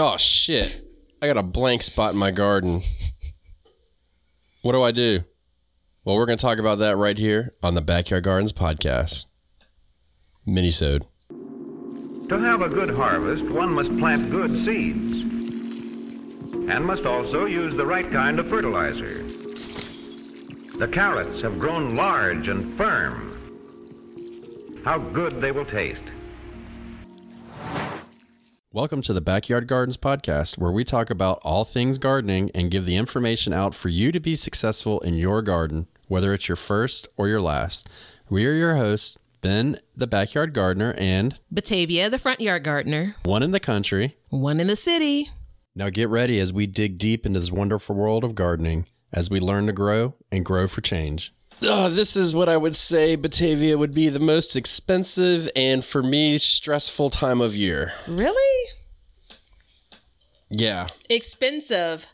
Oh shit! I got a blank spot in my garden. What do I do? Well, we're going to talk about that right here on the Backyard Gardens podcast. Minisode. To have a good harvest, one must plant good seeds and must also use the right kind of fertilizer. The carrots have grown large and firm. How good they will taste. Welcome to the Backyard Gardens podcast, where we talk about all things gardening and give the information out for you to be successful in your garden, whether it's your first or your last. We are your hosts, Ben, the backyard gardener, and Batavia, the front yard gardener, one in the country, one in the city. Now get ready as we dig deep into this wonderful world of gardening as we learn to grow and grow for change. Oh, this is what I would say Batavia would be the most expensive and for me stressful time of year. Really? Yeah. Expensive.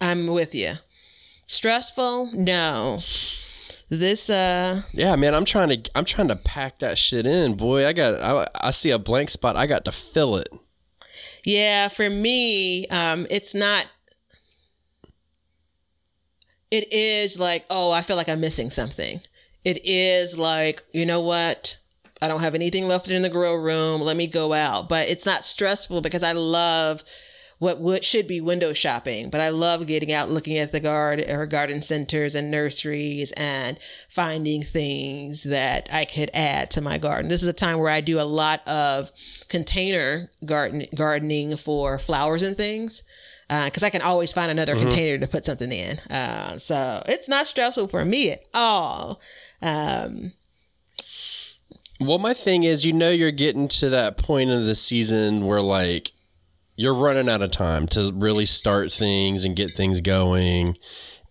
I'm with you. Stressful? No. This uh Yeah, man, I'm trying to I'm trying to pack that shit in, boy. I got I, I see a blank spot. I got to fill it. Yeah, for me, um it's not it is like, oh, I feel like I'm missing something. It is like, you know what? I don't have anything left in the grow room. Let me go out. But it's not stressful because I love what would should be window shopping, but I love getting out, looking at the garden or garden centers and nurseries and finding things that I could add to my garden. This is a time where I do a lot of container garden gardening for flowers and things because uh, I can always find another mm-hmm. container to put something in. Uh, so it's not stressful for me at all. Um, well, my thing is, you know, you're getting to that point of the season where like you're running out of time to really start things and get things going.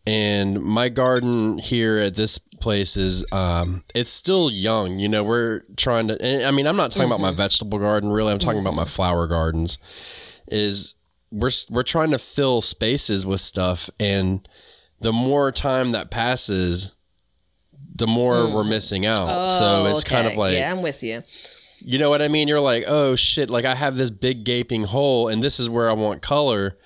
And my garden here at this place is um, it's still young. You know, we're trying to. I mean, I'm not talking mm-hmm. about my mm-hmm. vegetable garden. Really, I'm talking mm-hmm. about my flower gardens. Is we're we're trying to fill spaces with stuff, and the more time that passes, the more mm. we're missing out. Oh, so it's okay. kind of like yeah, I'm with you. You know what I mean? You're like, oh shit, like I have this big gaping hole and this is where I want color,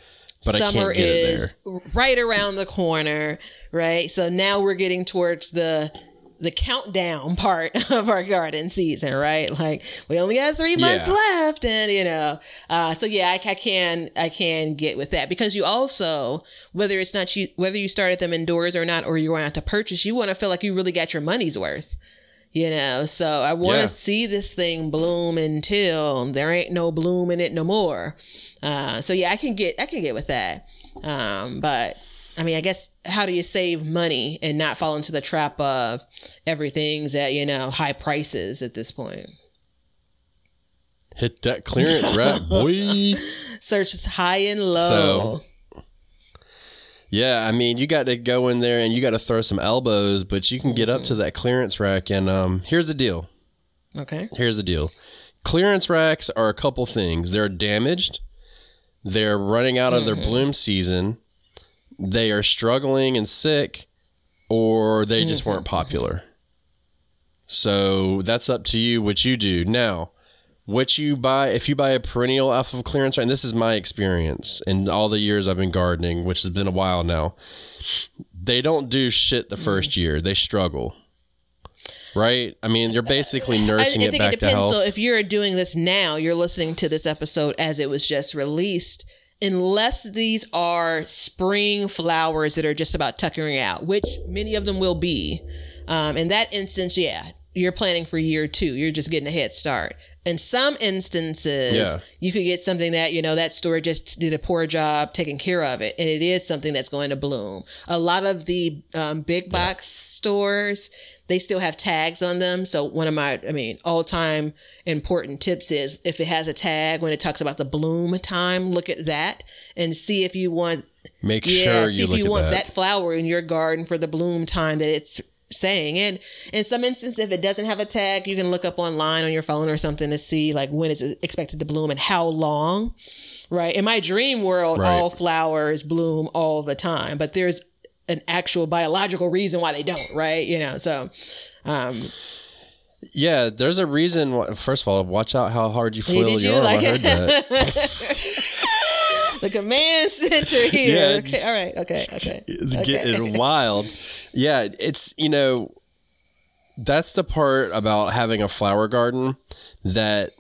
but Summer I can't get is it there. Right around the corner, right? So now we're getting towards the the countdown part of our garden season, right? Like we only have three months yeah. left, and you know, uh, so yeah, I, I, can I can get with that because you also whether it's not you whether you started them indoors or not, or you're going to have to purchase, you want to feel like you really got your money's worth you know so i want to yeah. see this thing bloom until there ain't no bloom in it no more uh, so yeah i can get i can get with that um, but i mean i guess how do you save money and not fall into the trap of everything's at you know high prices at this point hit that clearance rack boy search high and low so yeah, I mean, you got to go in there and you got to throw some elbows, but you can get up to that clearance rack. And um, here's the deal. Okay. Here's the deal. Clearance racks are a couple things. They're damaged. They're running out of their mm-hmm. bloom season. They are struggling and sick, or they just weren't mm-hmm. popular. So that's up to you what you do. Now, what you buy if you buy a perennial off of clearance and this is my experience in all the years i've been gardening which has been a while now they don't do shit the first year they struggle right i mean you're basically nursing I, I it back it depends. to health so if you're doing this now you're listening to this episode as it was just released unless these are spring flowers that are just about tuckering out which many of them will be um, in that instance yeah you're planning for year two you're just getting a head start in some instances yeah. you could get something that you know that store just did a poor job taking care of it and it is something that's going to bloom a lot of the um, big box yeah. stores they still have tags on them so one of my i mean all time important tips is if it has a tag when it talks about the bloom time look at that and see if you want make yeah, sure see you if you want that. that flower in your garden for the bloom time that it's saying. And in some instances, if it doesn't have a tag, you can look up online on your phone or something to see like when is it expected to bloom and how long. Right. In my dream world, right. all flowers bloom all the time, but there's an actual biological reason why they don't. Right. You know, so, um, Yeah, there's a reason. why- First of all, watch out how hard you flail your arm. like I heard it? that. the command center here. Yeah, okay, all right. Okay, okay. It's okay. getting wild. Yeah, it's you know, that's the part about having a flower garden that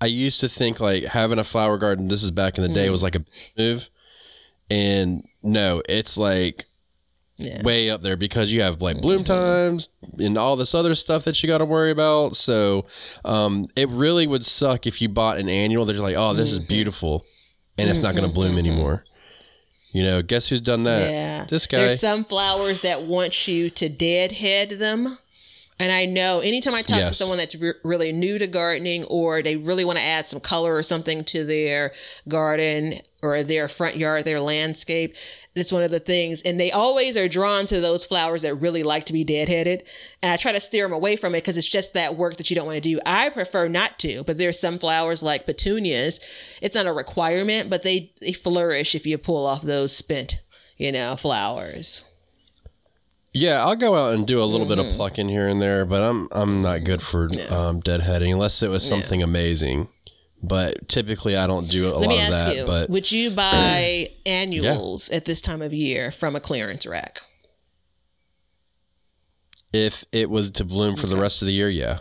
I used to think like having a flower garden. This is back in the day was like a move, and no, it's like Yeah. way up there because you have like bloom mm-hmm. times and all this other stuff that you got to worry about. So um, it really would suck if you bought an annual that you're like, oh, this is mm-hmm. beautiful, and it's not going to bloom mm-hmm. anymore. You know, guess who's done that? Yeah. This guy. There's some flowers that want you to deadhead them. And I know anytime I talk to someone that's re- really new to gardening or they really want to add some color or something to their garden or their front yard, their landscape, that's one of the things. And they always are drawn to those flowers that really like to be deadheaded. And I try to steer them away from it because it's just that work that you don't want to do. I prefer not to, but there's some flowers like petunias. It's not a requirement, but they, they flourish if you pull off those spent, you know, flowers. yeah, I'll go out and do a little bit Mm-hmm. of plucking here and there, but I'm I'm not good for um, deadheading unless it was something amazing. But typically, I don't do a Let lot me of that. you: But Would you buy annuals at this time of year from a clearance rack? if it was to bloom for the rest of the year, yeah,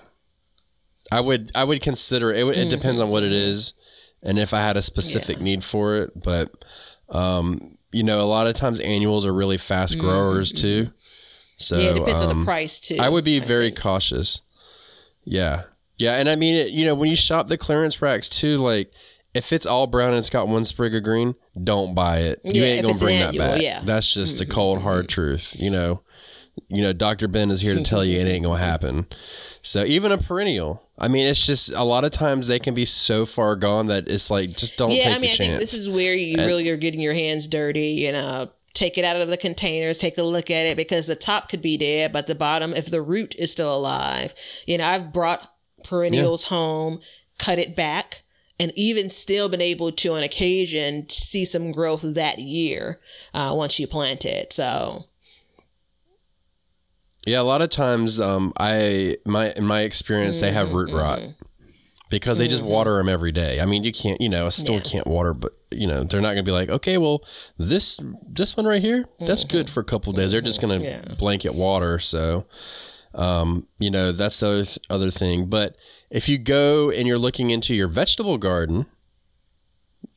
I would. I would consider it. It depends on what it is, and if I had a specific Mm-hmm. Yeah. need for it. But um, you know, a lot of times annuals are really fast growers too. So Mm-hmm. yeah, it depends on um, the price too. I would be I very think. cautious. Yeah, yeah, and I mean, it, you know, when you shop the clearance racks too, like. If it's all brown and it's got one sprig of green, don't buy it. You Yeah, ain't gonna bring that annual, back. yeah. That's just the cold hard truth. You know, you know, Dr. Ben is here to tell you it ain't gonna happen. So even a perennial, I mean, it's just a lot of times they can be so far gone that it's like just don't Yeah, take I mean, a I chance. think this is where you really are getting your hands dirty. You know, take it out of the containers, take a look at it because the top could be dead, but the bottom, if the root is still alive, you know, I've brought perennials home, cut it back. And even still been able to, on occasion, see some growth that year uh, once you plant it. So yeah, a lot of times, um, I my in my experience they have root rot because they just water them every day. I mean, you can't, you know, a store Yeah. can't water, but you know, they're not gonna be like, okay, well, this this one right here, that's good for a couple of days. They're just gonna Yeah. blanket water, so. Um, you know, that's the other, th- other thing. But if you go and you're looking into your vegetable garden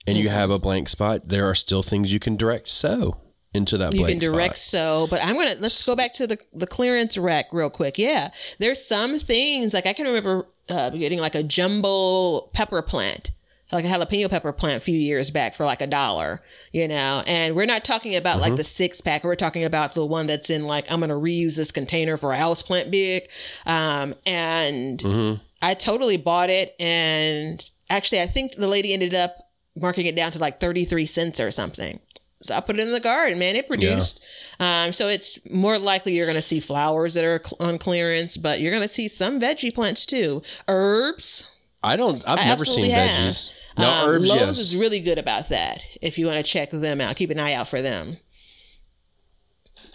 and you have a blank spot, there are still things you can direct sow into that you can direct spot. sow but i'm gonna let's go back to the the clearance rack real quick yeah there's some things like i can remember uh, getting like a jumbo pepper plant like a jalapeno pepper plant a few years back for like a dollar you know and we're not talking about Mm-hmm. like the six pack we're talking about the one that's in like i'm gonna reuse this container for a house plant big um and Mm-hmm. i totally bought it and actually i think the lady ended up marking it down to like 33 cents or something so I put it in the garden, man. It produced. Um, so it's more likely you're going to see flowers that are on clearance, but you're going to see some veggie plants too. Herbs. I don't. I've I never seen have. veggies. Now Um, herbs, Lowe's yes. is really good about that. If you want to check them out, keep an eye out for them.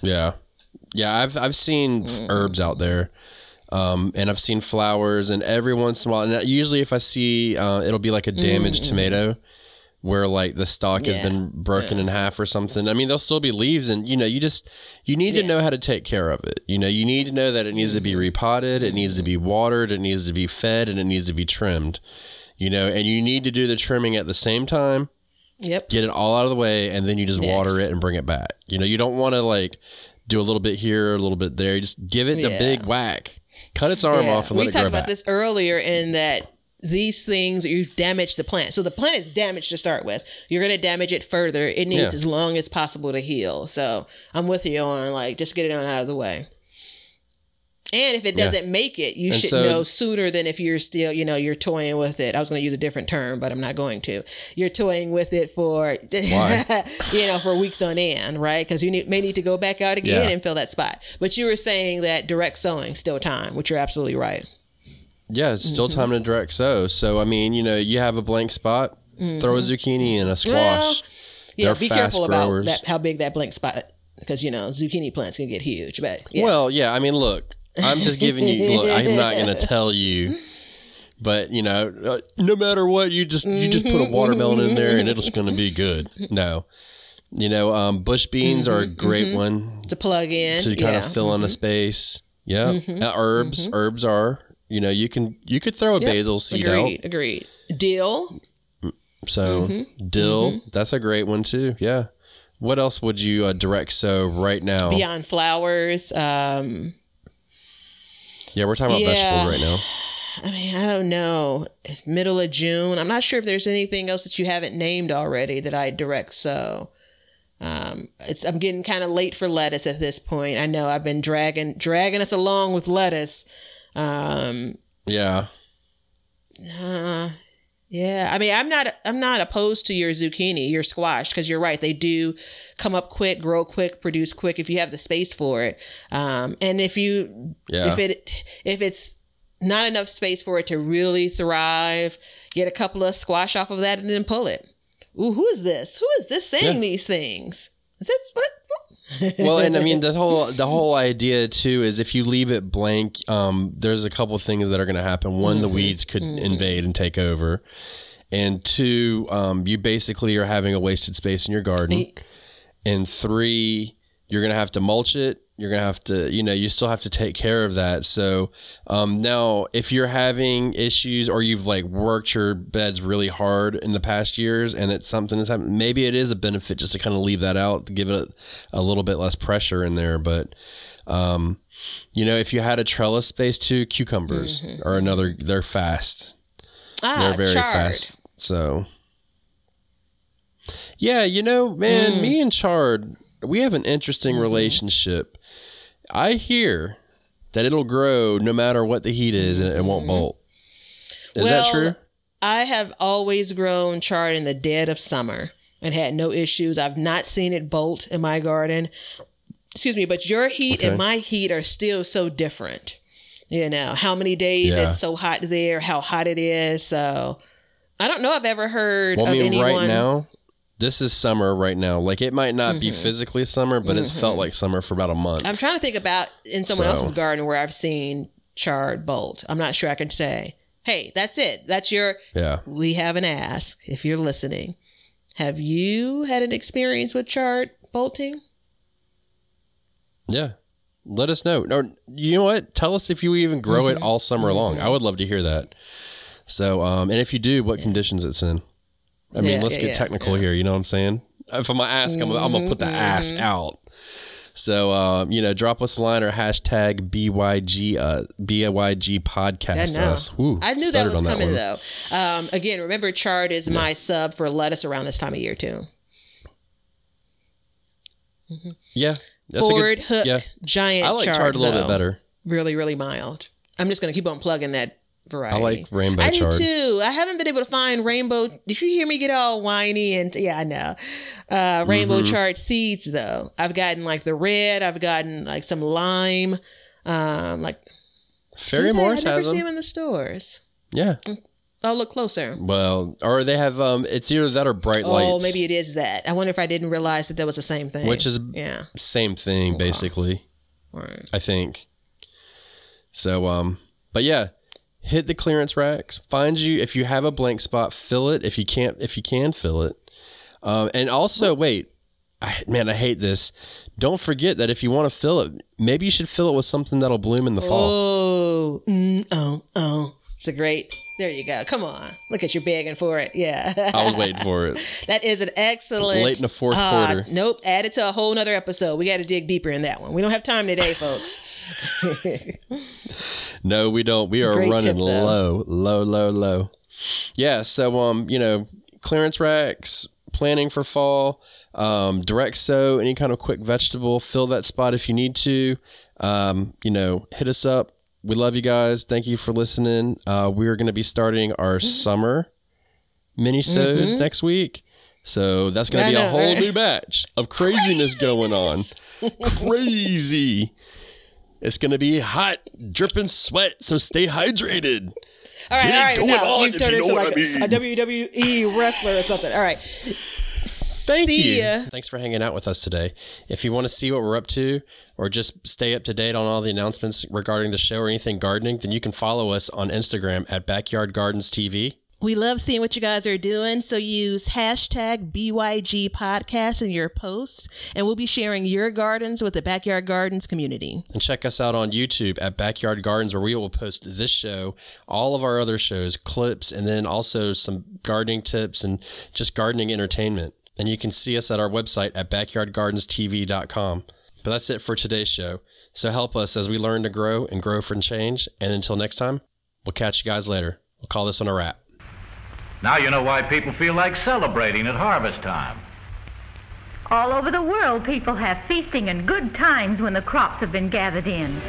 yeah, yeah. I've I've seen Mm. herbs out there, um, and I've seen flowers, and every once in a while, and usually if I see, uh, it'll be like a damaged tomato. Where like the stalk has Mm, been broken in half or something. I mean, there'll still be leaves, and you know, you just you need to know how to take care of it. You know, you need to know that it needs to Mm-hmm. be repotted, it needs to be watered, it needs to be fed, and it needs to be trimmed. You know, and you need to do the trimming at the same time Yep. get it all out of the way and then you just water it and bring it back. You know, you don't want to like do a little bit here, a little bit there. You just give it the Yeah. big whack. Cut its arm Yeah. off and we let it talked about this earlier in that these things you've damaged the plant. So the plant is damaged to start with. You're going to damage it further. It needs Yeah. as long as possible to heal. So I'm with you on like just get it on out of the way. And if it doesn't make it, you And should so- know sooner than if you're still, you know, you're toying with it. I was going to use a different term, but I'm not going to. You're toying with it for, you know, for weeks on end, right? Because you need, may need to go back out again Yeah. and fill that spot. But you were saying that direct sowing still time, which you're absolutely right. yeah, it's still Mm-hmm. time to direct sow. So I mean, you know, you have a blank spot, throw a zucchini in a squash. Mm-hmm. Well, Yeah, They're be careful growers. about that, how big that blank spot because you know zucchini plants can get huge. But yeah, Well, yeah, I mean, look, I'm just giving you. Look, I'm not going to tell you, but you know, uh, no matter what, you just you just put a watermelon in there and it's going to be good. No, you know, um, bush beans are a great one to plug in to kind yeah. of fill in a space. Yeah, Uh, herbs, herbs are. You know, you can you could throw a Yep. basil seed agreed, out. agreed. Dill. So dill, that's a great one too. Yeah. What else would you uh, direct so right now? Beyond flowers. Um, Yeah, we're talking about Yeah. vegetables right now. I mean, I don't know. Middle of June. I'm not sure if there's anything else that you haven't named already that I direct. So, um, it's I'm getting kind of late for lettuce at this point. I know I've been dragging dragging us along with lettuce. Um, Yeah. Yeah, I mean, I'm not I'm not opposed to your zucchini, your squash, because you're right. They do come up quick, grow quick, produce quick if you have the space for it. Um, and if you Yeah. if it if it's not enough space for it to really thrive, get a couple of squash off of that and then pull it. Ooh, who is this? Who is this saying Yeah. these things? Is this what? Well, and I mean the whole the whole idea too is if you leave it blank, um, there's a couple things that are going to happen. One, the weeds could invade and take over, and two, um, you basically are having a wasted space in your garden. And three, you're going to have to mulch it. You're going to have to, you know, you still have to take care of that. So um, now, if you're having issues or you've like worked your beds really hard in the past years and it's something that's happened, maybe it is a benefit just to kind of leave that out to give it a, a little bit less pressure in there. But, um, you know, if you had a trellis space too, cucumbers are another, they're fast. Ah, They're very chard. fast. So, yeah, you know, man, Mm. me and Chard, we have an interesting Mm-hmm. relationship. I hear that it'll grow no matter what the heat is and it won't bolt. Is that Mm-hmm. True? I have always grown chard in the dead of summer and had no issues. I've not seen it bolt in my garden. Excuse me, but your heat Okay. and my heat are still so different. You know, how many days Yeah. it's so hot there, how hot it is. So I don't know I've ever heard Well, I of mean, anyone. right now, this is summer right now. Like, it might not be physically summer, but it's felt like summer for about a month. Mm-hmm. I'm trying to think about in someone So- else's garden where I've seen chard bolt. I'm not sure I can say, hey, that's it. That's your yeah. we have an ask if you're listening. Have you had an experience with chard bolting? Yeah. Let us know. Or you know what? Tell us if you even grow Mm-hmm. it all summer long. I would love to hear that. So, um, and if you do, what conditions it's in? I mean, Yeah, let's yeah, get yeah, technical here. You know what I'm saying? If I'm gonna ask, I'm, I'm gonna put the ask Mm-hmm. out. So, um, you know, drop us a line or hashtag BYG, uh, BYG podcast I know. us. Whew, I knew that was on coming one. though. Um, again, remember chard is my sub for lettuce around this time of year too. Yeah. That's a Ford good, hook Yeah. giant I like chard, chard a little though. bit better. Really, really mild. I'm just gonna keep on plugging that variety. I like rainbow I chard. do too. I haven't been able to find rainbow. Did you hear me get all whiny and yeah, I know. Uh, rainbow Mm-hmm. chard seeds though. I've gotten like the red. I've gotten like some lime. Um, like Ferry-Morse I never has see them. in the stores. Yeah. I'll look closer. Well, or they have, um, it's either that or bright lights. Oh, maybe it is that. I wonder if I didn't realize that that was the same thing. Which is yeah. same thing, basically. Right. I think. So, um, but yeah, hit the clearance racks. Find you if you have a blank spot, fill it. If you can't, if you can, fill it. Um, and also, wait, I, man, I hate this. Don't forget that if you want to fill it, maybe you should fill it with something that'll bloom in the fall. Oh, mm, oh, oh. It's a great. There you go. Come on. Look at you begging for it. Yeah. I was waiting for it. that is an excellent. Late in the fourth uh, quarter. Nope. Add it to a whole nother episode. We got to dig deeper in that one. We don't have time today, folks. No, we don't. We are Great running tip, low, low, low, low. Yeah. So, um, you know, clearance racks, planning for fall, um, direct sow, any kind of quick vegetable, fill that spot if you need to. Um, you know, hit us up. We love you guys. Thank you for listening. Uh, we're going to be starting our summer mini sows next week. So that's going to be a whole right? new batch of craziness going on. Crazy. It's going to be hot, dripping sweat, so stay hydrated. All right, Get all right. now you've turned you know into like I mean. a WWE wrestler or something. All right. Thank See you. ya. Thanks for hanging out with us today. If you want to see what we're up to or just stay up to date on all the announcements regarding the show or anything gardening, then you can follow us on Instagram at Backyard Gardens TV. We love seeing what you guys are doing. So use hashtag BYG podcast in your posts, and we'll be sharing your gardens with the Backyard Gardens community. And check us out on YouTube at Backyard Gardens, where we will post this show, all of our other shows, clips, and then also some gardening tips and just gardening entertainment. And you can see us at our website at backyardgardenstv.com. But that's it for today's show. So help us as we learn to grow and grow for change. And until next time, we'll catch you guys later. We'll call this one a wrap. Now you know why people feel like celebrating at harvest time. All over the world, people have feasting and good times when the crops have been gathered in.